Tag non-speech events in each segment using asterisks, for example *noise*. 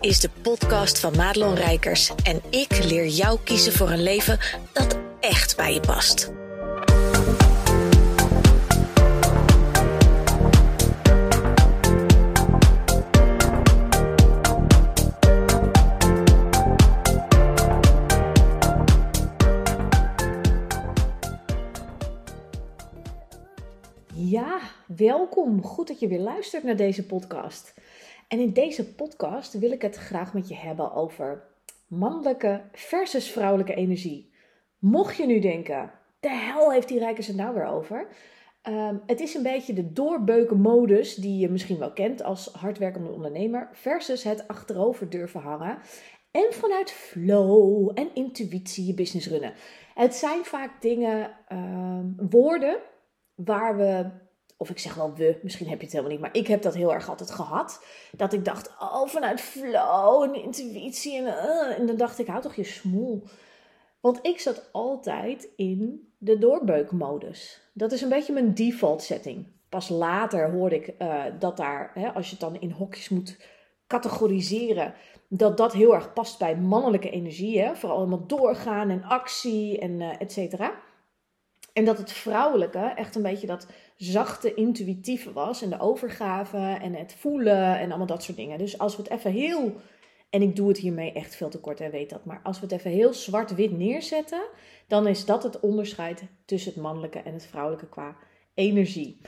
is de podcast van Madelon Rijkers en ik leer jou kiezen voor een leven dat echt bij je past. Ja, welkom. Goed dat je weer luistert naar deze podcast. En in deze podcast wil ik het graag met je hebben over mannelijke versus vrouwelijke energie. Mocht je nu denken, de hel heeft die Rijkers het nou weer over? Ehm, het is een beetje de doorbeuken modus die je misschien wel kent als hardwerkende ondernemer versus het achterover durven hangen en vanuit flow en intuïtie je business runnen. Het zijn vaak dingen, ehm, woorden waar we, of ik zeg wel we, misschien heb je het helemaal niet, maar ik heb dat heel erg altijd gehad. Dat ik dacht, oh, vanuit flow en intuïtie. En, uh, en dan dacht ik, hou toch je smoel. Want ik zat altijd in de doorbeukmodus. Dat is een beetje mijn default setting. Pas later hoorde ik uh, dat daar, hè, als je het dan in hokjes moet categoriseren, dat dat heel erg past bij mannelijke energie. Hè? Vooral allemaal doorgaan en actie en uh, et cetera. En dat het vrouwelijke echt een beetje dat zachte, intuïtieve was. En de overgave en het voelen en allemaal dat soort dingen. Dus als we het even heel, en ik doe het hiermee echt veel te kort en weet dat. Maar als we het even heel zwart-wit neerzetten, dan is dat het onderscheid tussen het mannelijke en het vrouwelijke qua energie.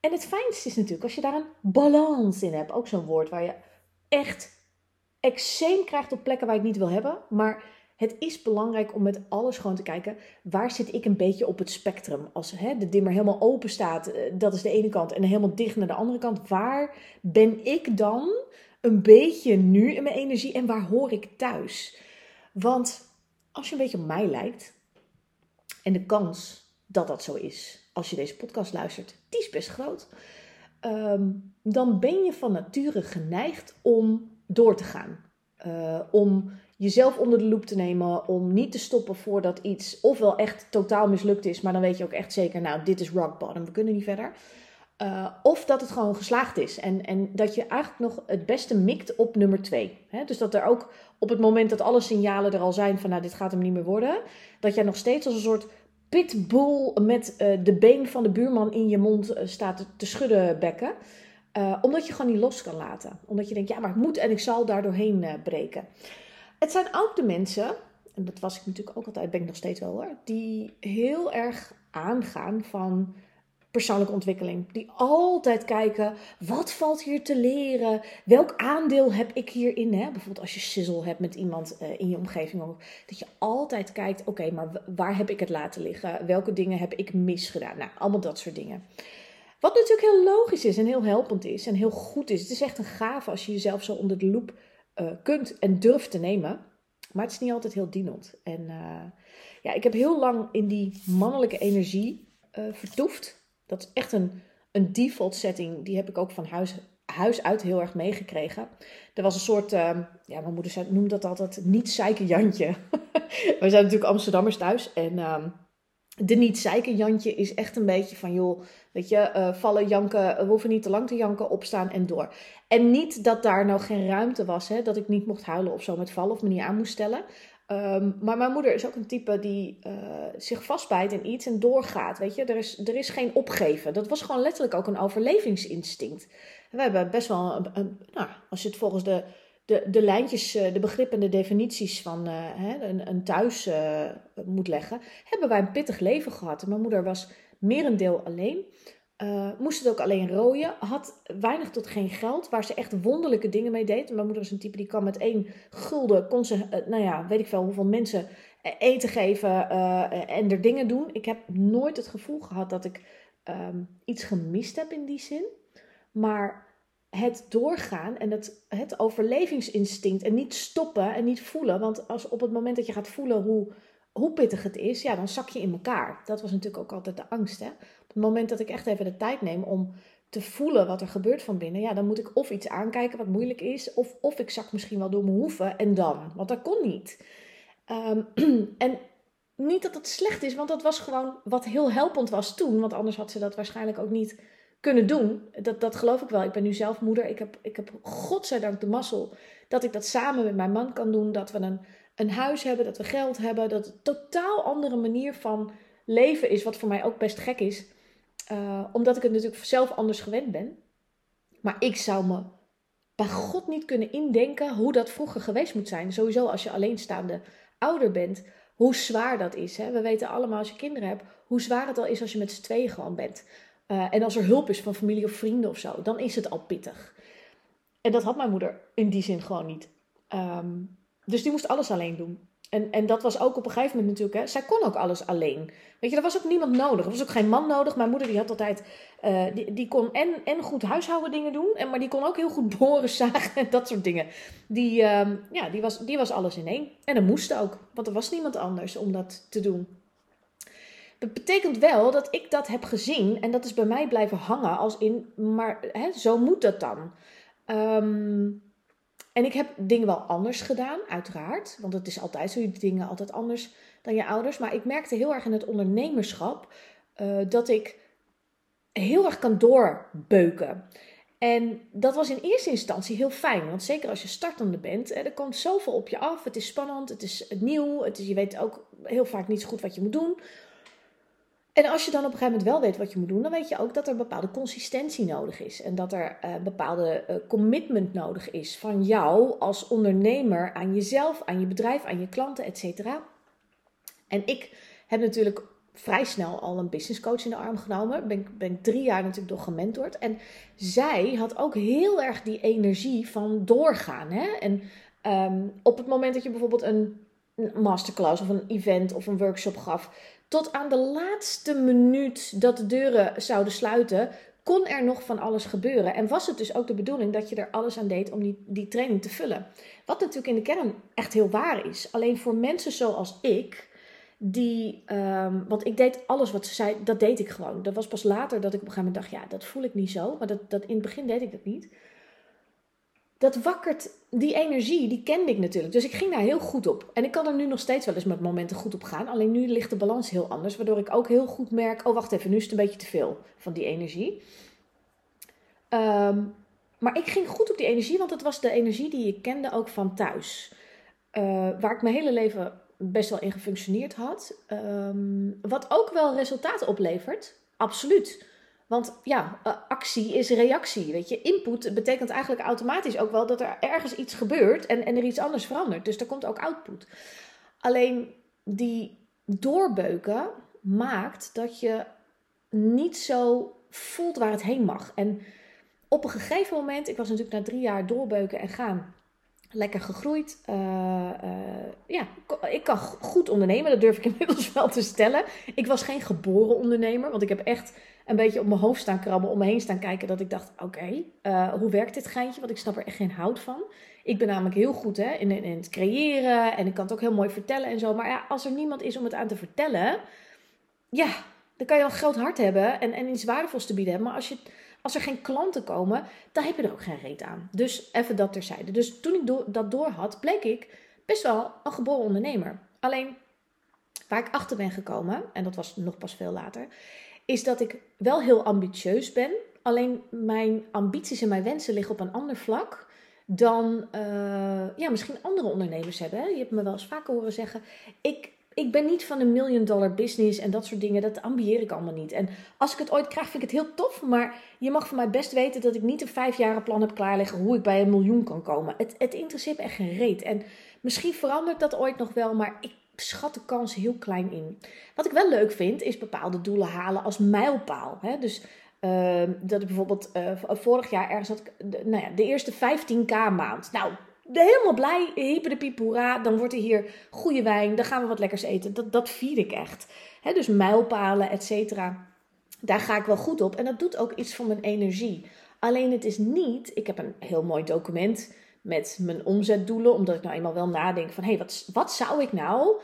En het fijnste is natuurlijk als je daar een balans in hebt. Ook zo'n woord waar je echt eczeem krijgt op plekken waar je het niet wil hebben. Maar het is belangrijk om met alles gewoon te kijken, waar zit ik een beetje op het spectrum? Als hè, de dimmer helemaal open staat, dat is de ene kant, en helemaal dicht naar de andere kant. Waar ben ik dan een beetje nu in mijn energie en waar hoor ik thuis? Want als je een beetje op mij lijkt, en de kans dat dat zo is, als je deze podcast luistert, die is best groot. Um, dan ben je van nature geneigd om door te gaan. Uh, om jezelf onder de loep te nemen. Om niet te stoppen voordat iets ofwel echt totaal mislukt is. Maar dan weet je ook echt zeker, nou, dit is rock bottom. We kunnen niet verder. Uh, of dat het gewoon geslaagd is. En, en dat je eigenlijk nog het beste mikt op nummer twee. Dus dat er ook op het moment dat alle signalen er al zijn van, nou, dit gaat hem niet meer worden. Dat jij nog steeds als een soort pitbull met uh, de been van de buurman in je mond uh, staat te schudden bekken. Omdat je gewoon niet los kan laten. Omdat je denkt, ja, maar ik moet en ik zal daar doorheen breken. Het zijn ook de mensen, en dat was ik natuurlijk ook altijd, ben ik nog steeds wel hoor, die heel erg aangaan van persoonlijke ontwikkeling. Die altijd kijken, wat valt hier te leren? Welk aandeel heb ik hierin? Hè? Bijvoorbeeld als je sizzle hebt met iemand uh, in je omgeving. Dat je altijd kijkt, oké, maar waar heb ik het laten liggen? Welke dingen heb ik misgedaan? Nou, allemaal dat soort dingen. Wat natuurlijk heel logisch is en heel helpend is en heel goed is. Het is echt een gave als je jezelf zo onder de loep uh, kunt en durft te nemen. Maar het is niet altijd heel dienend. En uh, ja, ik heb heel lang in die mannelijke energie uh, vertoefd. Dat is echt een, een default setting. Die heb ik ook van huis, huis uit heel erg meegekregen. Er was een soort, uh, ja, mijn moeder noemt dat altijd niet zeiken Jantje. *laughs* We zijn natuurlijk Amsterdammers thuis. En uh, de niet zeiken Jantje is echt een beetje van, joh, weet je, uh, vallen, janken, we hoeven niet te lang te janken, opstaan en door. En niet dat daar nou geen ruimte was, hè, dat ik niet mocht huilen of zo met vallen of me niet aan moest stellen. Um, maar mijn moeder is ook een type die uh, zich vastbijt in iets en doorgaat. Weet je, er is, er is geen opgeven. Dat was gewoon letterlijk ook een overlevingsinstinct. We hebben best wel, een, een, nou, als je het volgens de, de, de lijntjes, de begrippen en de definities van uh, hè, een, een thuis uh, moet leggen, hebben wij een pittig leven gehad. Mijn moeder was merendeel alleen. Moest het ook alleen rooien. Had weinig tot geen geld, waar ze echt wonderlijke dingen mee deed. Mijn moeder is een type die kan met één gulden, kon ze, nou ja, weet ik veel hoeveel mensen eten geven en er dingen doen. Ik heb nooit het gevoel gehad dat ik um, iets gemist heb in die zin. Maar het doorgaan en het, het overlevingsinstinct en niet stoppen en niet voelen. Want als op het moment dat je gaat voelen hoe hoe pittig het is, ja, dan zak je in elkaar. Dat was natuurlijk ook altijd de angst. Hè? Op het moment dat ik echt even de tijd neem om te voelen wat er gebeurt van binnen, ja, dan moet ik of iets aankijken wat moeilijk is, of, of ik zak misschien wel door mijn hoeven en dan, want dat kon niet. Um, *clears throat* en niet dat het slecht is, want dat was gewoon wat heel helpend was toen, want anders had ze dat waarschijnlijk ook niet kunnen doen. Dat, dat geloof ik wel. Ik ben nu zelf moeder. Ik heb, ik heb godzijdank de mazzel dat ik dat samen met mijn man kan doen. Dat we een, een huis hebben, dat we geld hebben. Dat het een totaal andere manier van leven is, wat voor mij ook best gek is. Uh, omdat ik het natuurlijk zelf anders gewend ben. Maar ik zou me bij God niet kunnen indenken hoe dat vroeger geweest moet zijn. Sowieso als je alleenstaande ouder bent, hoe zwaar dat is. Hè? We weten allemaal als je kinderen hebt, hoe zwaar het al is als je met z'n tweeën gewoon bent. Uh, en als er hulp is van familie of vrienden of zo, dan is het al pittig. En dat had mijn moeder in die zin gewoon niet. Um, dus die moest alles alleen doen. En, en dat was ook op een gegeven moment natuurlijk, hè, zij kon ook alles alleen. Weet je, er was ook niemand nodig. Er was ook geen man nodig. Mijn moeder die had altijd, uh, die, die kon en, en goed huishouden dingen doen, en, maar die kon ook heel goed boren, *laughs* zagen en dat soort dingen. Die, uh, ja, die, was, die was alles in één. En dat moest ook, want er was niemand anders om dat te doen. Dat betekent wel dat ik dat heb gezien en dat is bij mij blijven hangen als in, maar hè, zo moet dat dan. Um, en ik heb dingen wel anders gedaan, uiteraard. Want het is altijd zo, je dingen altijd anders dan je ouders. Maar ik merkte heel erg in het ondernemerschap uh, dat ik heel erg kan doorbeuken. En dat was in eerste instantie heel fijn. Want zeker als je startende bent, er komt zoveel op je af. Het is spannend, het is nieuw. Het is, je weet ook heel vaak niet zo goed wat je moet doen. En als je dan op een gegeven moment wel weet wat je moet doen, dan weet je ook dat er bepaalde consistentie nodig is. En dat er uh, bepaalde uh, commitment nodig is van jou als ondernemer aan jezelf, aan je bedrijf, aan je klanten, etc. En ik heb natuurlijk vrij snel al een business coach in de arm genomen. Ben, ben drie jaar natuurlijk door gementord. En zij had ook heel erg die energie van doorgaan. Hè? En um, op het moment dat je bijvoorbeeld een masterclass of een event of een workshop gaf, tot aan de laatste minuut dat de deuren zouden sluiten, kon er nog van alles gebeuren. En was het dus ook de bedoeling dat je er alles aan deed om die, die training te vullen. Wat natuurlijk in de kern echt heel waar is. Alleen voor mensen zoals ik, die, um, want ik deed alles wat ze zei, dat deed ik gewoon. Dat was pas later dat ik op een gegeven moment dacht, ja, dat voel ik niet zo. Maar dat, dat, in het begin deed ik dat niet dat wakkert die energie, die kende ik natuurlijk. Dus ik ging daar heel goed op. En ik kan er nu nog steeds wel eens met momenten goed op gaan. Alleen nu ligt de balans heel anders. Waardoor ik ook heel goed merk: oh, wacht even, nu is het een beetje te veel van die energie. Um, maar ik ging goed op die energie, want het was de energie die ik kende ook van thuis. Uh, waar ik mijn hele leven best wel in gefunctioneerd had. Um, wat ook wel resultaten oplevert, absoluut. Want ja, eh, actie is reactie. Weet je, input betekent eigenlijk automatisch ook wel dat er ergens iets gebeurt en, en er iets anders verandert. Dus er komt ook output. Alleen die doorbeuken maakt dat je niet zo voelt waar het heen mag. En op een gegeven moment, ik was natuurlijk na drie jaar doorbeuken en gaan, lekker gegroeid. Uh, uh, ja, ik kan goed ondernemen, dat durf ik *laughs* inmiddels wel te stellen. Ik was geen geboren ondernemer, want ik heb echt een beetje op mijn hoofd staan krabben, om me heen staan kijken, dat ik dacht, oké, uh, hoe werkt dit geintje? Want ik snap er echt geen hout van. Ik ben namelijk heel goed hè, in, in, het creëren en ik kan het ook heel mooi vertellen en zo. Maar ja, als er niemand is om het aan te vertellen, ja, dan kan je wel een groot hart hebben en, en iets waardevols te bieden hebben. Maar als, je, als er geen klanten komen, dan heb je er ook geen reet aan. Dus even dat terzijde. Dus toen ik dat door had, bleek ik best wel een geboren ondernemer. Alleen waar ik achter ben gekomen, en dat was nog pas veel later, is dat ik wel heel ambitieus ben. Alleen mijn ambities en mijn wensen liggen op een ander vlak dan uh, ja, misschien andere ondernemers hebben. Je hebt me wel eens vaker horen zeggen: ik, ik ben niet van een million dollar business en dat soort dingen. Dat ambieer ik allemaal niet. En als ik het ooit krijg, vind ik het heel tof. Maar je mag van mij best weten dat ik niet een vijfjaren plan heb klaarleggen hoe ik bij een miljoen kan komen. Het, het interesseert me echt geen reet. En misschien verandert dat ooit nog wel, maar ik schat de kans heel klein in. Wat ik wel leuk vind, is bepaalde doelen halen als mijlpaal. Hè? Dus uh, dat ik bijvoorbeeld uh, vorig jaar ergens had, de, nou ja, de eerste 15k maand. Nou, helemaal blij, hyper de piep. Dan wordt er hier goede wijn, dan gaan we wat lekkers eten. Dat, dat vier ik echt. Dus mijlpalen, et cetera. Daar ga ik wel goed op. En dat doet ook iets voor mijn energie. Alleen het is niet, ik heb een heel mooi document met mijn omzetdoelen, omdat ik nou eenmaal wel nadenk van hé, hey, wat, wat zou ik nou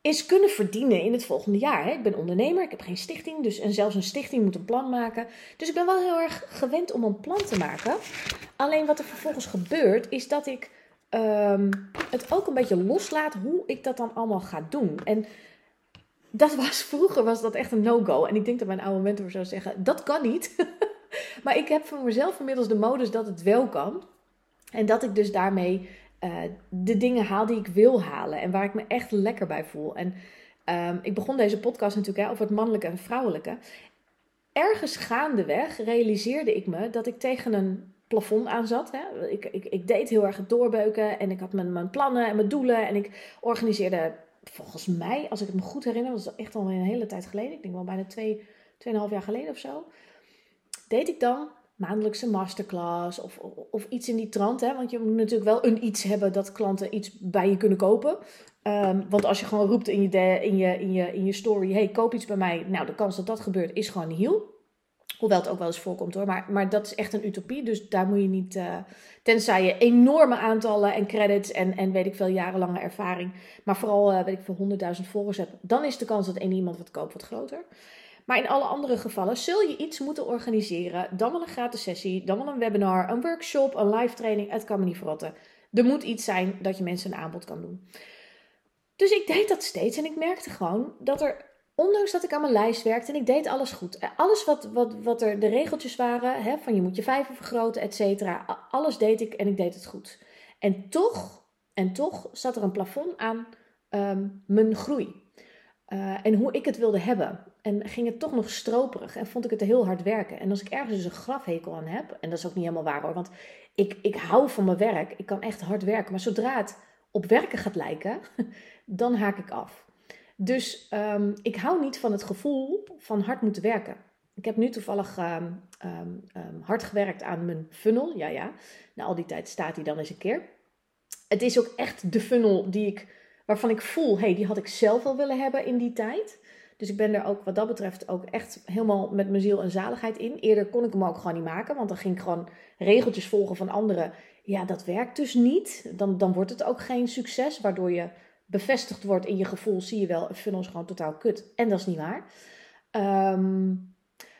eens kunnen verdienen in het volgende jaar? Hè? Ik ben ondernemer, ik heb geen stichting, dus en zelfs een stichting moet een plan maken. Dus ik ben wel heel erg gewend om een plan te maken. Alleen wat er vervolgens gebeurt, is dat ik um, het ook een beetje loslaat hoe ik dat dan allemaal ga doen. En dat was *laughs* vroeger was dat echt een no-go. En ik denk dat mijn oude mentor zou zeggen: dat kan niet. *laughs* maar ik heb voor mezelf inmiddels de modus dat het wel kan. En dat ik dus daarmee uh, de dingen haal die ik wil halen. En waar ik me echt lekker bij voel. En um, ik begon deze podcast natuurlijk hè, over het mannelijke en vrouwelijke. Ergens gaandeweg realiseerde ik me dat ik tegen een plafond aan zat. Hè. Ik, ik, ik deed heel erg het doorbeuken en ik had mijn, mijn plannen en mijn doelen. En ik organiseerde volgens mij, als ik het me goed herinner, dat is echt al een hele tijd geleden. Ik denk wel bijna twee, tweeënhalf jaar geleden of zo. Deed ik dan maandelijkse masterclass of, of, iets in die trant. Hè? Want je moet natuurlijk wel een iets hebben dat klanten iets bij je kunnen kopen. Um, want als je gewoon roept in je, in je, in je, in je story, hey, koop iets bij mij. Nou, de kans dat dat gebeurt is gewoon heel. Hoewel het ook wel eens voorkomt hoor. Maar, maar dat is echt een utopie. Dus daar moet je niet. Uh, tenzij je enorme aantallen en credits en, en weet ik veel jarenlange ervaring. Maar vooral uh, weet ik veel 100.000 volgers hebt. Dan is de kans dat één iemand wat koopt wat groter. Maar in alle andere gevallen zul je iets moeten organiseren. Dan wel een gratis sessie, dan wel een webinar, een workshop, een live training. Het kan me niet verrotten. Er moet iets zijn dat je mensen een aanbod kan doen. Dus ik deed dat steeds en ik merkte gewoon dat er, ondanks dat ik aan mijn lijst werkte en ik deed alles goed. Alles wat, wat, wat er de regeltjes waren, hè, van je moet je vijven vergroten, et cetera. Alles deed ik en ik deed het goed. En toch, en toch zat er een plafond aan ehm, mijn groei. Uh, en hoe ik het wilde hebben. En ging het toch nog stroperig en vond ik het heel hard werken. En als ik ergens dus een grafhekel aan heb, en dat is ook niet helemaal waar hoor, want ik, ik hou van mijn werk, ik kan echt hard werken. Maar zodra het op werken gaat lijken, *laughs* dan haak ik af. Dus um, ik hou niet van het gevoel van hard moeten werken. Ik heb nu toevallig um, um, hard gewerkt aan mijn funnel. Ja, ja. Na al die tijd staat hij dan eens een keer. Het is ook echt de funnel die ik, waarvan ik voel, hey, die had ik zelf wel willen hebben in die tijd. Dus ik ben er ook wat dat betreft ook echt helemaal met mijn ziel en zaligheid in. Eerder kon ik hem ook gewoon niet maken, want dan ging ik gewoon regeltjes volgen van anderen. Ja, dat werkt dus niet. Dan, dan wordt het ook geen succes, waardoor je bevestigd wordt in je gevoel. Zie je wel, een funnel is gewoon totaal kut. En dat is niet waar. Ehm,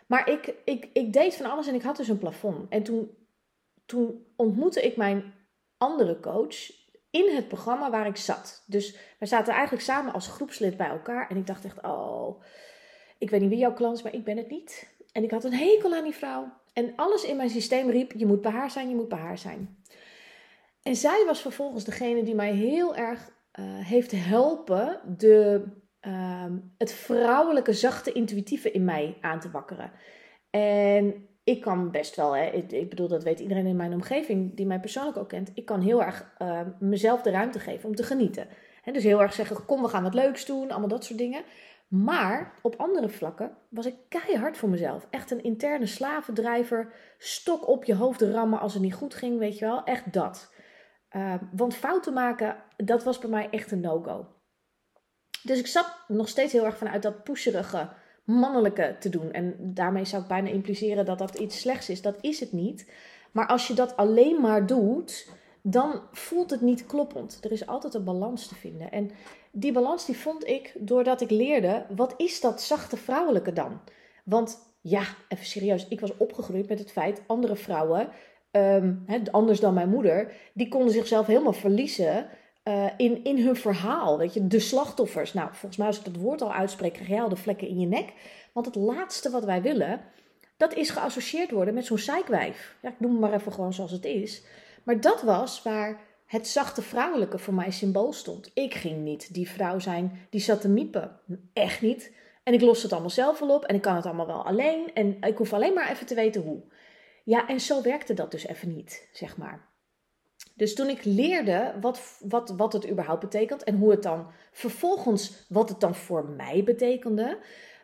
maar ik, ik, ik deed van alles en ik had dus een plafond. En toen, toen ontmoette ik mijn andere coach in het programma waar ik zat. Dus we zaten eigenlijk samen als groepslid bij elkaar. En ik dacht echt, oh, ik weet niet wie jouw klant is, maar ik ben het niet. En ik had een hekel aan die vrouw. En alles in mijn systeem riep, je moet bij haar zijn, je moet bij haar zijn. En zij was vervolgens degene die mij heel erg uh, heeft helpen de, uh, het vrouwelijke, zachte, intuïtieve in mij aan te wakkeren. En ik kan best wel, hè, ik, bedoel, dat weet iedereen in mijn omgeving die mij persoonlijk ook kent. Ik kan heel erg uh, mezelf de ruimte geven om te genieten. He, dus heel erg zeggen, kom we gaan wat leuks doen, allemaal dat soort dingen. Maar op andere vlakken was ik keihard voor mezelf. Echt een interne slavendrijver, stok op je hoofd rammen als het niet goed ging, weet je wel. Echt dat. Uh, want fouten maken, dat was bij mij echt een no-go. Dus ik zat nog steeds heel erg vanuit dat pusherige, mannelijke te doen. En daarmee zou ik bijna impliceren dat dat iets slechts is. Dat is het niet. Maar als je dat alleen maar doet, dan voelt het niet kloppend. Er is altijd een balans te vinden. En die balans die vond ik doordat ik leerde, wat is dat zachte vrouwelijke dan? Want ja, even serieus, ik was opgegroeid met het feit, andere vrouwen, um, anders dan mijn moeder, die konden zichzelf helemaal verliezen uh, in, in hun verhaal. Weet je, de slachtoffers. Nou, volgens mij als ik dat woord al uitspreek, krijg jij al de vlekken in je nek. Want het laatste wat wij willen, dat is geassocieerd worden met zo'n zeikwijf. Ja, ik noem het maar even gewoon zoals het is. Maar dat was waar het zachte vrouwelijke voor mij symbool stond. Ik ging niet die vrouw zijn die zat te miepen. Echt niet. En ik los het allemaal zelf wel op en ik kan het allemaal wel alleen. En ik hoef alleen maar even te weten hoe. Ja, en zo werkte dat dus even niet, zeg maar. Dus toen ik leerde wat, wat, wat het überhaupt betekent en hoe het dan vervolgens, wat het dan voor mij betekende,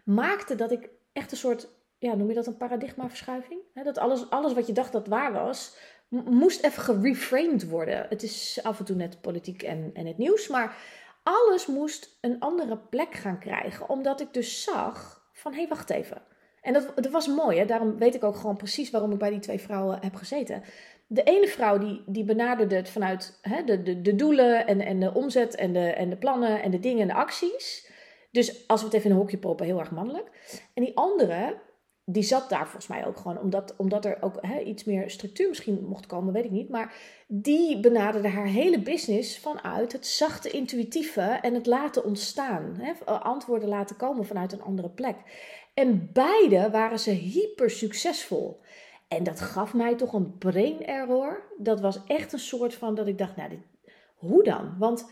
maakte dat ik echt een soort, ja, noem je dat een paradigmaverschuiving? dat alles, alles wat je dacht dat waar was, moest even gereframed worden. Het is af en toe net politiek en, en het nieuws, maar alles moest een andere plek gaan krijgen, omdat ik dus zag van, hé, hey, wacht even. En dat, dat was mooi, hè? daarom weet ik ook gewoon precies waarom ik bij die twee vrouwen heb gezeten. De ene vrouw die, die benaderde het vanuit hè, de, de, de doelen en, en de omzet en de, en de plannen en de dingen en de acties. Dus als we het even in een hokje proppen, heel erg mannelijk. En die andere, die zat daar volgens mij ook gewoon omdat, omdat er ook hè, iets meer structuur misschien mocht komen, weet ik niet. Maar die benaderde haar hele business vanuit het zachte, intuïtieve en het laten ontstaan. Hè, antwoorden laten komen vanuit een andere plek. En beide waren ze hyper succesvol. En dat gaf mij toch een brain error. Dat was echt een soort van dat ik dacht, nou, dit, hoe dan? Want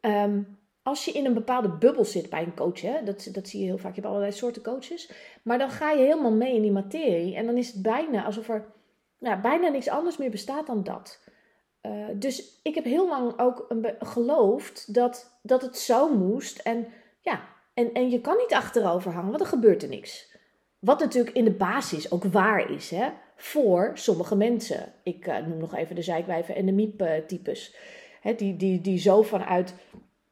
ehm, als je in een bepaalde bubbel zit bij een coach, hè, dat, dat zie je heel vaak, je hebt allerlei soorten coaches, maar dan ga je helemaal mee in die materie en dan is het bijna alsof er nou, bijna niks anders meer bestaat dan dat. Uh, dus ik heb heel lang ook geloofd dat, dat het zo moest. En ja, en, en je kan niet achterover hangen, want er gebeurt er niks. Wat natuurlijk in de basis ook waar is, hè, voor sommige mensen. Ik uh, noem nog even de zijkwijven en de miep-types. die, die, die zo vanuit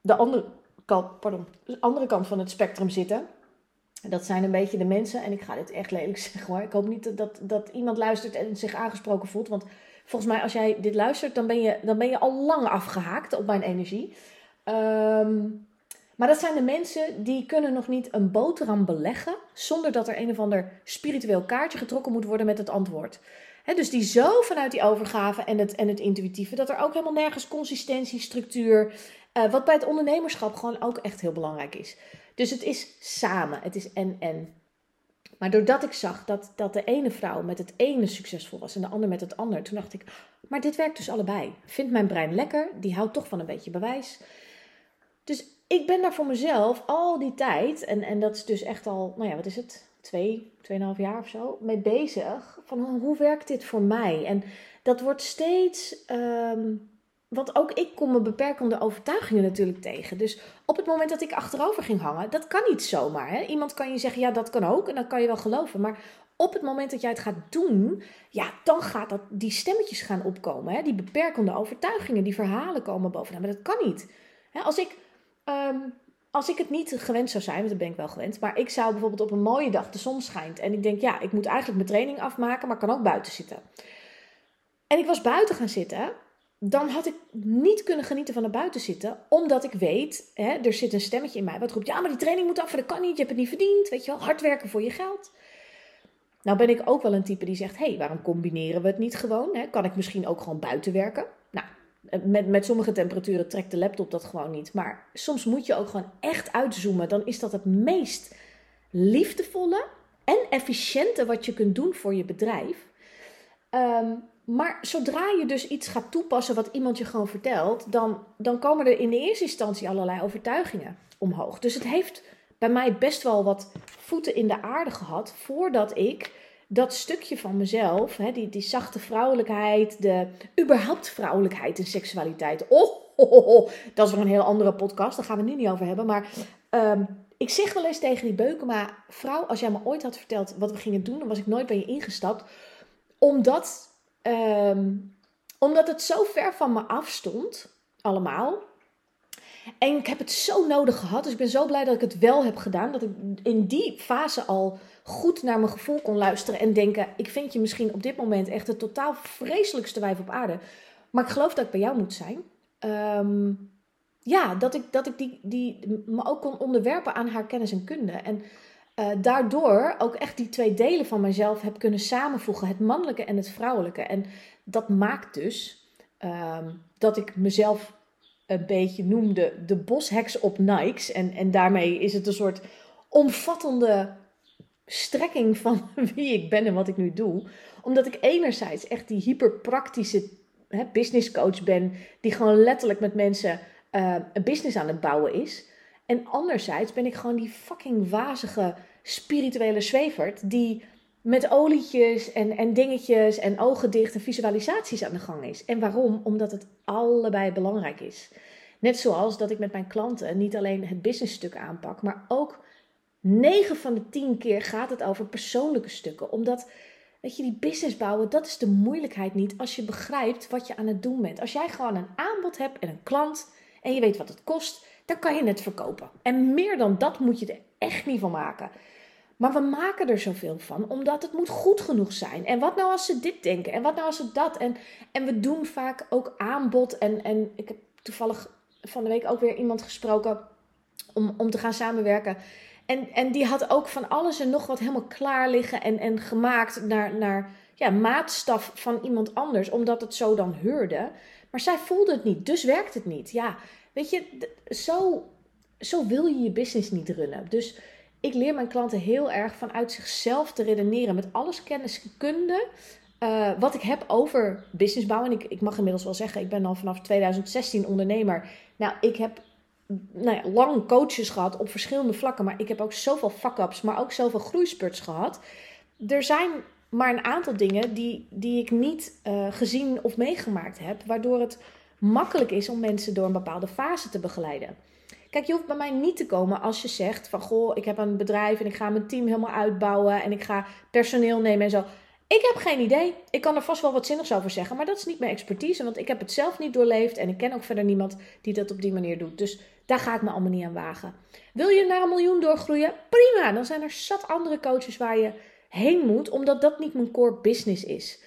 de andere kant, pardon, de andere kant van het spectrum zitten. Dat zijn een beetje de mensen, en ik ga dit echt lelijk *laughs* zeggen hoor. Ik hoop niet dat, dat iemand luistert en zich aangesproken voelt. Want volgens mij, als jij dit luistert, dan ben je, dan ben je al lang afgehaakt op mijn energie. Um, maar dat zijn de mensen die kunnen nog niet een boterham beleggen zonder dat er een of ander spiritueel kaartje getrokken moet worden met het antwoord. dus die zo vanuit die overgave en het, en het intuïtieve, dat er ook helemaal nergens consistentie, structuur, uh, wat bij het ondernemerschap gewoon ook echt heel belangrijk is. Dus het is samen, het is en en. Maar doordat ik zag dat, dat de ene vrouw met het ene succesvol was en de ander met het ander, toen dacht ik, maar dit werkt dus allebei. Vindt mijn brein lekker, die houdt toch van een beetje bewijs. Dus ik ben daar voor mezelf al die tijd, en, en dat is dus echt al, nou ja, wat is het? Twee, tweeënhalf jaar of zo, mee bezig. Van hoe werkt dit voor mij? En dat wordt steeds. Um, want ook ik kom mijn beperkende overtuigingen natuurlijk tegen. Dus op het moment dat ik achterover ging hangen, dat kan niet zomaar. Hè? Iemand kan je zeggen, ja, dat kan ook. En dat kan je wel geloven. Maar op het moment dat jij het gaat doen, ja, dan gaat dat, die stemmetjes gaan opkomen. Hè? Die beperkende overtuigingen, die verhalen komen bovenaan. Maar dat kan niet. Hè? Als ik Ehm, als ik het niet gewend zou zijn, want dat ben ik wel gewend, maar ik zou bijvoorbeeld op een mooie dag, de zon schijnt, en ik denk, ja, ik moet eigenlijk mijn training afmaken, maar kan ook buiten zitten. En ik was buiten gaan zitten, dan had ik niet kunnen genieten van het buiten zitten, omdat ik weet, hè, er zit een stemmetje in mij wat roept, ja, maar die training moet af, dat kan niet, je hebt het niet verdiend, weet je wel, hard werken voor je geld. Nou ben ik ook wel een type die zegt, hé, hey, waarom combineren we het niet gewoon? Hè? Kan ik misschien ook gewoon buiten werken? Nou, met, met sommige temperaturen trekt de laptop dat gewoon niet. Maar soms moet je ook gewoon echt uitzoomen. Dan is dat het meest liefdevolle en efficiënte wat je kunt doen voor je bedrijf. Ehm, maar zodra je dus iets gaat toepassen wat iemand je gewoon vertelt, dan, dan komen er in de eerste instantie allerlei overtuigingen omhoog. Dus het heeft bij mij best wel wat voeten in de aarde gehad voordat ik dat stukje van mezelf, hè, die, die zachte vrouwelijkheid, de überhaupt vrouwelijkheid en seksualiteit. Oh, oh, dat is weer een heel andere podcast, daar gaan we het nu niet over hebben. Maar ehm, ik zeg wel eens tegen die Beukema, vrouw, als jij me ooit had verteld wat we gingen doen, dan was ik nooit bij je ingestapt. Omdat, ehm, omdat het zo ver van me afstond, allemaal. En ik heb het zo nodig gehad. Dus ik ben zo blij dat ik het wel heb gedaan. Dat ik in die fase al goed naar mijn gevoel kon luisteren. En denken: ik vind je misschien op dit moment echt het totaal vreselijkste wijf op aarde. Maar ik geloof dat ik bij jou moet zijn. Ehm, ja, dat ik, dat ik die, die, me ook kon onderwerpen aan haar kennis en kunde. En uh, daardoor ook echt die twee delen van mezelf heb kunnen samenvoegen: het mannelijke en het vrouwelijke. En dat maakt dus um, dat ik mezelf een beetje noemde de bosheks op Nikes. En, en daarmee is het een soort omvattende strekking van *laughs* wie ik ben en wat ik nu doe. Omdat ik enerzijds echt die hyperpraktische hè, business coach ben, die gewoon letterlijk met mensen uh, een business aan het bouwen is. En anderzijds ben ik gewoon die fucking wazige spirituele zwevert die met olietjes en, en dingetjes en ogen dicht en visualisaties aan de gang is. En waarom? Omdat het allebei belangrijk is. Net zoals dat ik met mijn klanten niet alleen het businessstuk aanpak, maar ook 9 van de 10 keer gaat het over persoonlijke stukken. Omdat, weet je, die business bouwen, dat is de moeilijkheid niet als je begrijpt wat je aan het doen bent. Als jij gewoon een aanbod hebt en een klant en je weet wat het kost, dan kan je het verkopen. En meer dan dat moet je er echt niet van maken. Maar we maken er zoveel van, omdat het moet goed genoeg zijn. En wat nou als ze dit denken? En wat nou als ze dat? En, en we doen vaak ook aanbod. En, en ik heb toevallig van de week ook weer iemand gesproken om, om te gaan samenwerken. En, en die had ook van alles en nog wat helemaal klaar liggen en, en gemaakt naar, naar ja, maatstaf van iemand anders, omdat het zo dan heurde. Maar zij voelde het niet, dus werkt het niet. Ja, weet je, zo, zo wil je je business niet runnen. Dus ik leer mijn klanten heel erg vanuit zichzelf te redeneren. Met alles kennis en kunde. Uh, wat ik heb over businessbouw. En ik, ik mag inmiddels wel zeggen, ik ben al vanaf 2016 ondernemer. Nou, ik heb nou ja, lang coaches gehad op verschillende vlakken. Maar ik heb ook zoveel fuck-ups, maar ook zoveel groeispurts gehad. Er zijn maar een aantal dingen die, die ik niet uh, gezien of meegemaakt heb. Waardoor het makkelijk is om mensen door een bepaalde fase te begeleiden. Kijk, je hoeft bij mij niet te komen als je zegt van goh, ik heb een bedrijf en ik ga mijn team helemaal uitbouwen en ik ga personeel nemen en zo. Ik heb geen idee. Ik kan er vast wel wat zinnigs over zeggen, maar dat is niet mijn expertise, want ik heb het zelf niet doorleefd en ik ken ook verder niemand die dat op die manier doet. Dus daar ga ik me allemaal niet aan wagen. Wil je naar een miljoen doorgroeien? Prima, dan zijn er zat andere coaches waar je heen moet, omdat dat niet mijn core business is.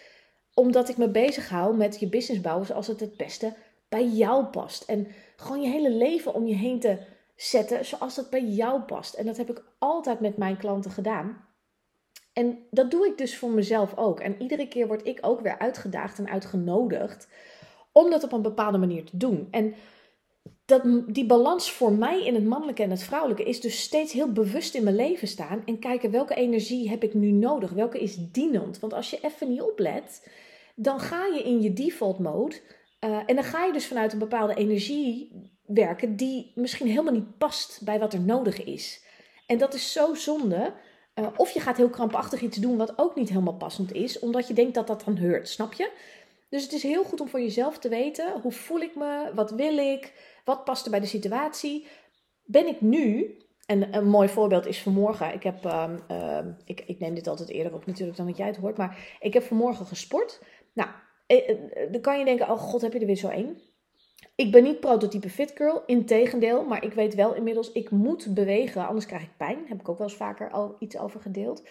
Omdat ik me bezig hou met je business bouwen zoals het het beste bij jou past. En gewoon je hele leven om je heen te zetten zoals het bij jou past. En dat heb ik altijd met mijn klanten gedaan. En dat doe ik dus voor mezelf ook. En iedere keer word ik ook weer uitgedaagd en uitgenodigd om dat op een bepaalde manier te doen. En dat, die balans voor mij in het mannelijke en het vrouwelijke is dus steeds heel bewust in mijn leven staan en kijken welke energie heb ik nu nodig, welke is dienend. Want als je even niet oplet, dan ga je in je default mode uh, en dan ga je dus vanuit een bepaalde energie werken die misschien helemaal niet past bij wat er nodig is. En dat is zo zonde. Uh, of je gaat heel krampachtig iets doen wat ook niet helemaal passend is, omdat je denkt dat dat dan heurt, snap je? Dus het is heel goed om voor jezelf te weten: hoe voel ik me? Wat wil ik? Wat past er bij de situatie? Ben ik nu, en een mooi voorbeeld is vanmorgen. Ik, heb, uh, uh, ik, ik neem dit altijd eerder op natuurlijk dan dat jij het hoort. Maar ik heb vanmorgen gesport. Nou, eh, eh, dan kan je denken, oh god, heb je er weer zo één? Ik ben niet prototype fit girl, integendeel. Maar ik weet wel inmiddels, ik moet bewegen, anders krijg ik pijn. Daar heb ik ook wel eens vaker al iets over gedeeld.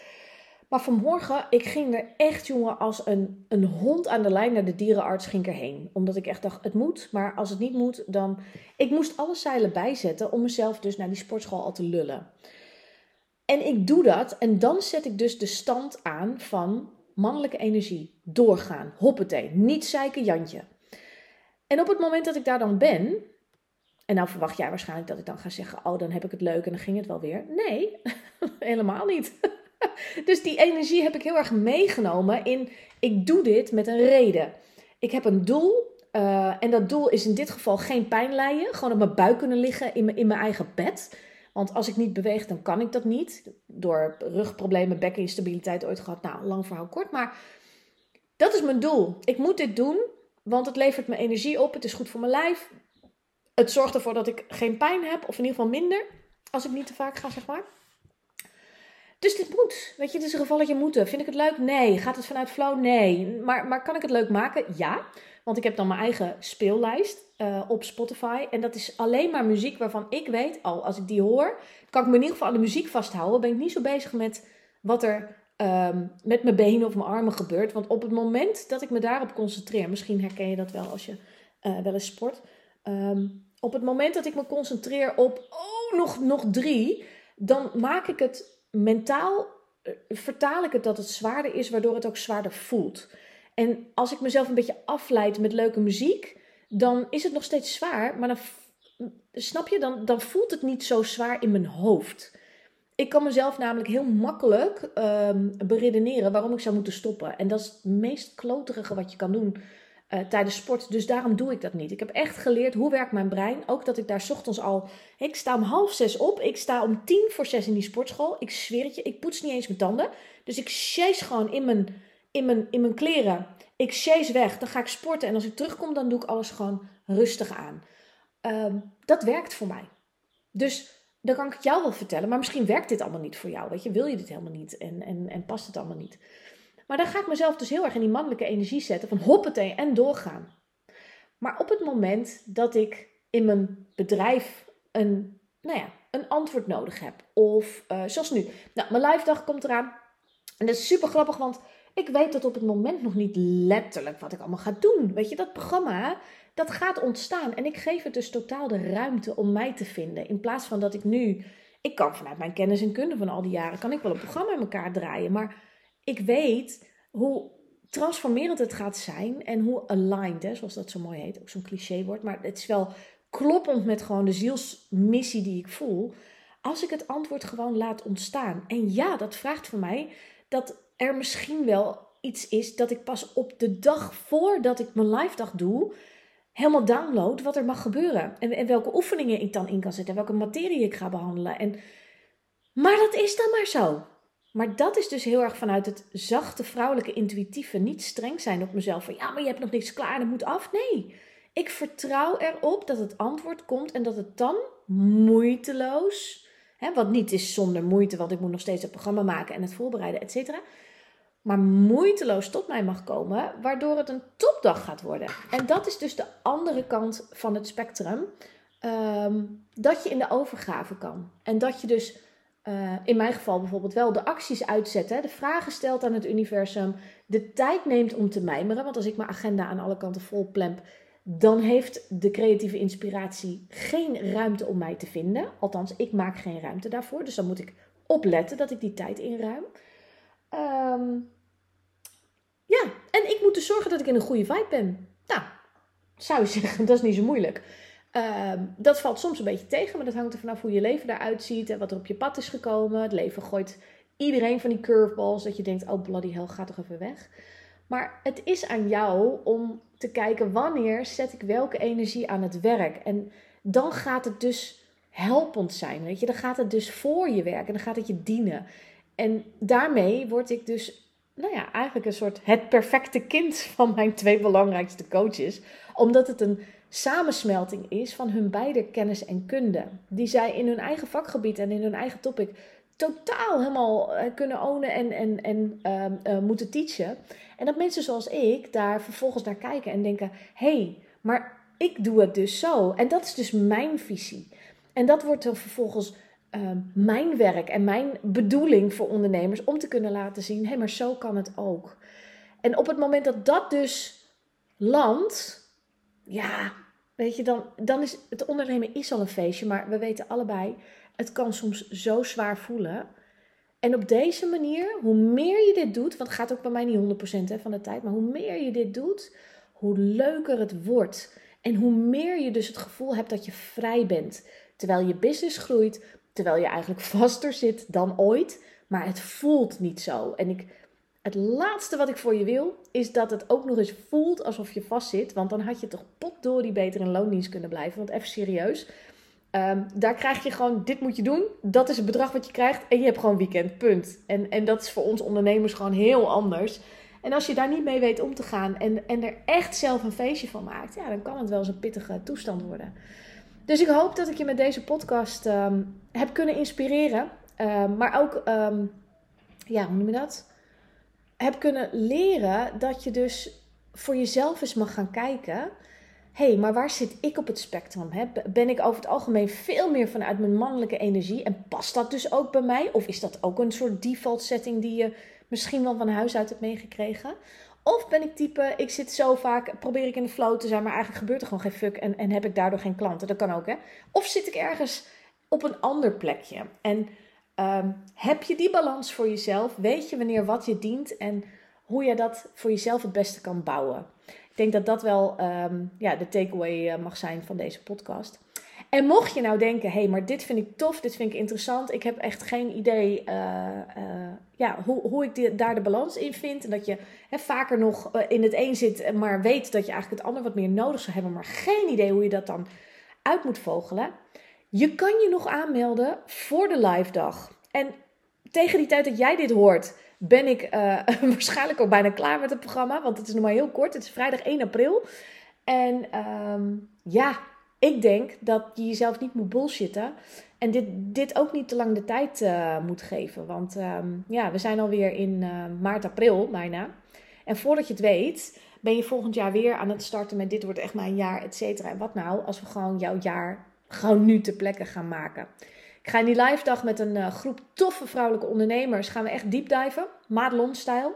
Maar vanmorgen, ik ging er echt, jongen, als een, een hond aan de lijn naar de dierenarts ging ik erheen. Omdat ik echt dacht, het moet, maar als het niet moet, dan... Ik moest alle zeilen bijzetten om mezelf dus naar die sportschool al te lullen. En ik doe dat en dan zet ik dus de stand aan van mannelijke energie. Doorgaan, hoppetee, niet zeiken Jantje. En op het moment dat ik daar dan ben, en nou verwacht jij waarschijnlijk dat ik dan ga zeggen: Oh, dan heb ik het leuk en dan ging het wel weer. Nee, *laughs* helemaal niet. *laughs* dus die energie heb ik heel erg meegenomen in: ik doe dit met een reden. Ik heb een doel. Uh, en dat doel is in dit geval geen pijn lijden. Gewoon op mijn buik kunnen liggen in mijn, in mijn eigen bed. Want als ik niet beweeg, dan kan ik dat niet. Door rugproblemen, bekkeninstabiliteit ooit gehad. Nou, lang verhaal kort. Maar dat is mijn doel. Ik moet dit doen, want het levert me energie op. Het is goed voor mijn lijf. Het zorgt ervoor dat ik geen pijn heb, of in ieder geval minder. Als ik niet te vaak ga, zeg maar. Dus dit moet. Weet je, het is een gevalletje moeten. Vind ik het leuk? Nee. Gaat het vanuit flow? Nee. Maar, maar kan ik het leuk maken? Ja. Want ik heb dan mijn eigen speellijst uh, op Spotify. En dat is alleen maar muziek waarvan ik weet, al als ik die hoor, kan ik me in ieder geval aan de muziek vasthouden. Ben ik niet zo bezig met wat er um, met mijn benen of mijn armen gebeurt. Want op het moment dat ik me daarop concentreer, misschien herken je dat wel als je uh, wel eens sport. Um, op het moment dat ik me concentreer op, oh, nog, nog drie, dan maak ik het mentaal, uh, vertaal ik het dat het zwaarder is, waardoor het ook zwaarder voelt. En als ik mezelf een beetje afleid met leuke muziek, dan is het nog steeds zwaar, maar dan, snap je, dan, dan voelt het niet zo zwaar in mijn hoofd. Ik kan mezelf namelijk heel makkelijk um, beredeneren waarom ik zou moeten stoppen. En dat is het meest kloterige wat je kan doen uh, tijdens sport. Dus daarom doe ik dat niet. Ik heb echt geleerd hoe werkt mijn brein. Ook dat ik daar ochtends al. Ik sta om half zes op. Ik sta om tien voor zes in die sportschool. Ik zweer het je. Ik poets niet eens mijn tanden. Dus ik chase gewoon in mijn, in mijn, in mijn kleren ik chase weg, dan ga ik sporten en als ik terugkom, dan doe ik alles gewoon rustig aan. Um, dat werkt voor mij. Dus dan kan ik het jou wel vertellen, maar misschien werkt dit allemaal niet voor jou. Weet je, wil je dit helemaal niet en, en, en past het allemaal niet. Maar dan ga ik mezelf dus heel erg in die mannelijke energie zetten van hoppatee en doorgaan. Maar op het moment dat ik in mijn bedrijf een, nou ja, een antwoord nodig heb, of uh, zoals nu, nou, mijn live dag komt eraan. En dat is super grappig, want ik weet dat op het moment nog niet letterlijk wat ik allemaal ga doen. Weet je, dat programma, dat gaat ontstaan. En ik geef het dus totaal de ruimte om mij te vinden. In plaats van dat ik nu, ik kan vanuit mijn kennis en kunde van al die jaren, kan ik wel een programma in elkaar draaien. Maar ik weet hoe transformerend het gaat zijn en hoe aligned, hè, zoals dat zo mooi heet. Ook zo'n cliché wordt, maar het is wel kloppend met gewoon de zielsmissie die ik voel. als ik het antwoord gewoon laat ontstaan. En ja, dat vraagt van mij dat er misschien wel iets is dat ik pas op de dag voordat ik mijn live dag doe, helemaal download wat er mag gebeuren. En, en welke oefeningen ik dan in kan zetten, welke materie ik ga behandelen. En, maar dat is dan maar zo. Maar dat is dus heel erg vanuit het zachte, vrouwelijke, intuïtieve. Niet streng zijn op mezelf. Van ja, maar je hebt nog niks klaar, dat moet af. Nee, ik vertrouw erop dat het antwoord komt en dat het dan moeiteloos. Hè, wat niet is zonder moeite, want ik moet nog steeds het programma maken en het voorbereiden, et cetera. Maar moeiteloos tot mij mag komen, waardoor het een topdag gaat worden. En dat is dus de andere kant van het spectrum. Ehm, dat je in de overgave kan. En dat je dus uh, in mijn geval bijvoorbeeld wel de acties uitzet, hè, de vragen stelt aan het universum, de tijd neemt om te mijmeren. Want als ik mijn agenda aan alle kanten vol plemp, dan heeft de creatieve inspiratie geen ruimte om mij te vinden. Althans, ik maak geen ruimte daarvoor. Dus dan moet ik opletten dat ik die tijd inruim. Um, ja, en ik moet dus zorgen dat ik in een goede vibe ben. Nou, zou je zeggen, *laughs* dat is niet zo moeilijk. Ehm, dat valt soms een beetje tegen, maar dat hangt er vanaf hoe je leven eruit ziet en wat er op je pad is gekomen. Het leven gooit iedereen van die curveballs dat je denkt, oh bloody hell, ga toch even weg. Maar het is aan jou om te kijken wanneer zet ik welke energie aan het werk. En dan gaat het dus helpend zijn, weet je. Dan gaat het dus voor je werken en dan gaat het je dienen. En daarmee word ik dus, nou ja, eigenlijk een soort het perfecte kind van mijn twee belangrijkste coaches. Omdat het een samensmelting is van hun beide kennis en kunde. Die zij in hun eigen vakgebied en in hun eigen topic totaal helemaal eh, kunnen ownen en, en, en ehm, eh, moeten teachen. En dat mensen zoals ik daar vervolgens naar kijken en denken: hé, hey, maar ik doe het dus zo. En dat is dus mijn visie. En dat wordt dan vervolgens ehm, mijn werk en mijn bedoeling voor ondernemers om te kunnen laten zien: hé, hey, maar zo kan het ook. En op het moment dat dat dus landt, ja, weet je, dan, dan is het ondernemen is al een feestje, maar we weten allebei, het kan soms zo zwaar voelen. En op deze manier, hoe meer je dit doet, want het gaat ook bij mij niet 100% hè, van de tijd, maar hoe meer je dit doet, hoe leuker het wordt. En hoe meer je dus het gevoel hebt dat je vrij bent. Terwijl je business groeit, terwijl je eigenlijk vaster zit dan ooit, maar het voelt niet zo. En ik het laatste wat ik voor je wil, is dat het ook nog eens voelt alsof je vastzit. Want dan had je toch potdorie beter in loondienst kunnen blijven. Want even serieus. Um, daar krijg je gewoon, dit moet je doen. Dat is het bedrag wat je krijgt. En je hebt gewoon weekend, punt. En, en dat is voor ons ondernemers gewoon heel anders. En als je daar niet mee weet om te gaan en, en er echt zelf een feestje van maakt, ja, dan kan het wel eens een pittige toestand worden. Dus ik hoop dat ik je met deze podcast um, heb kunnen inspireren. Um, maar ook, ja, hoe noem je dat? Heb kunnen leren dat je dus voor jezelf eens mag gaan kijken. Hey, maar waar zit ik op het spectrum? Ben ik over het algemeen veel meer vanuit mijn mannelijke energie? En past dat dus ook bij mij? Of is dat ook een soort default setting die je misschien wel van huis uit hebt meegekregen? Of ben ik type, ik zit zo vaak, probeer ik in de flow te zijn, maar eigenlijk gebeurt er gewoon geen fuck en, en heb ik daardoor geen klanten. Dat kan ook, hè? Of zit ik ergens op een ander plekje? En Um, heb je die balans voor jezelf? Weet je wanneer wat je dient en hoe je dat voor jezelf het beste kan bouwen? Ik denk dat dat wel um, ja, de takeaway uh, mag zijn van deze podcast. En mocht je nou denken, hé, hey, maar dit vind ik tof, dit vind ik interessant. Ik heb echt geen idee uh, uh, ja, hoe, hoe ik daar de balans in vind. En dat je hè, vaker nog in het een zit, maar weet dat je eigenlijk het ander wat meer nodig zou hebben. Maar geen idee hoe je dat dan uit moet vogelen. Je kan je nog aanmelden voor de live dag. En tegen die tijd dat jij dit hoort, ben ik uh, *laughs* waarschijnlijk ook bijna klaar met het programma. Want het is nog maar heel kort. Het is vrijdag 1 april. En um, ja, ik denk dat je jezelf niet moet bullshitten. En dit, dit ook niet te lang de tijd uh, moet geven. Want um, ja, we zijn alweer in uh, maart, april bijna. En voordat je het weet, ben je volgend jaar weer aan het starten met dit wordt echt mijn jaar, et cetera. En wat nou als we gewoon jouw jaar gewoon nu ter plekke gaan maken. Ik ga in die live dag met een uh, groep toffe vrouwelijke ondernemers. Gaan we echt. Madelon-stijl.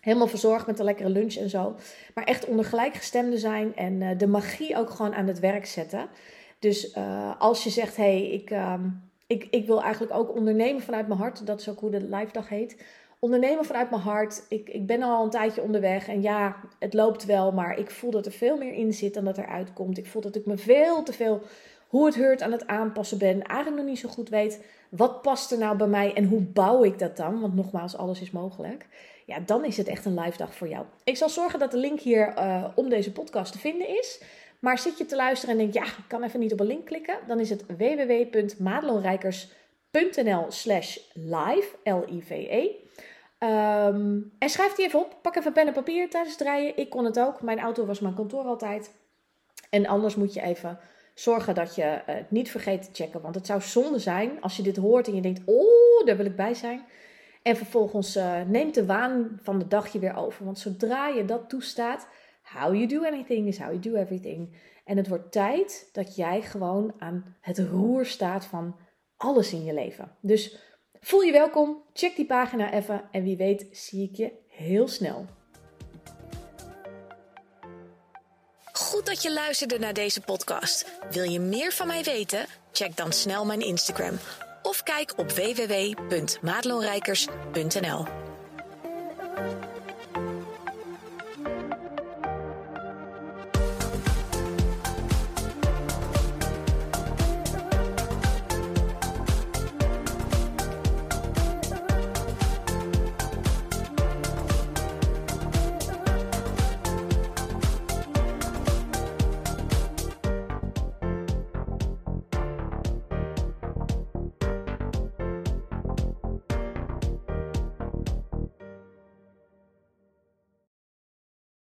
Helemaal verzorgd met een lekkere lunch en zo. Maar echt onder gelijkgestemde zijn. En uh, de magie ook gewoon aan het werk zetten. Dus uh, als je zegt, hé, hey, ik, ik, ik wil eigenlijk ook ondernemen vanuit mijn hart. Dat is ook hoe de live dag heet ondernemen vanuit mijn hart. Ik, ik ben al een tijdje onderweg en ja, het loopt wel, maar ik voel dat er veel meer in zit dan dat er uitkomt. Ik voel dat ik me veel te veel hoe het hurt aan het aanpassen ben, eigenlijk nog niet zo goed weet wat past er nou bij mij en hoe bouw ik dat dan? Want nogmaals, alles is mogelijk. Ja, dan is het echt een live dag voor jou. Ik zal zorgen dat de link hier uh, om deze podcast te vinden is. Maar zit je te luisteren en denk ja, ik kan even niet op een link klikken, dan is het www.madelonrijkers.nl slash live, L-I-V-E. Um, en schrijf die even op. Pak even pen en papier tijdens het rijden. Ik kon het ook. Mijn auto was mijn kantoor altijd. En anders moet je even zorgen dat je het niet vergeet te checken. Want het zou zonde zijn als je dit hoort en je denkt: Oh, daar wil ik bij zijn. En vervolgens uh, neemt de waan van de dag je weer over. Want zodra je dat toestaat, how you do anything is how you do everything. En het wordt tijd dat jij gewoon aan het roer staat van alles in je leven. Dus voel je welkom, check die pagina even en wie weet zie ik je heel snel. Dat je luisterde naar deze podcast. Wil je meer van mij weten? Check dan snel mijn Instagram of kijk op www.maatloonrijkers.nl.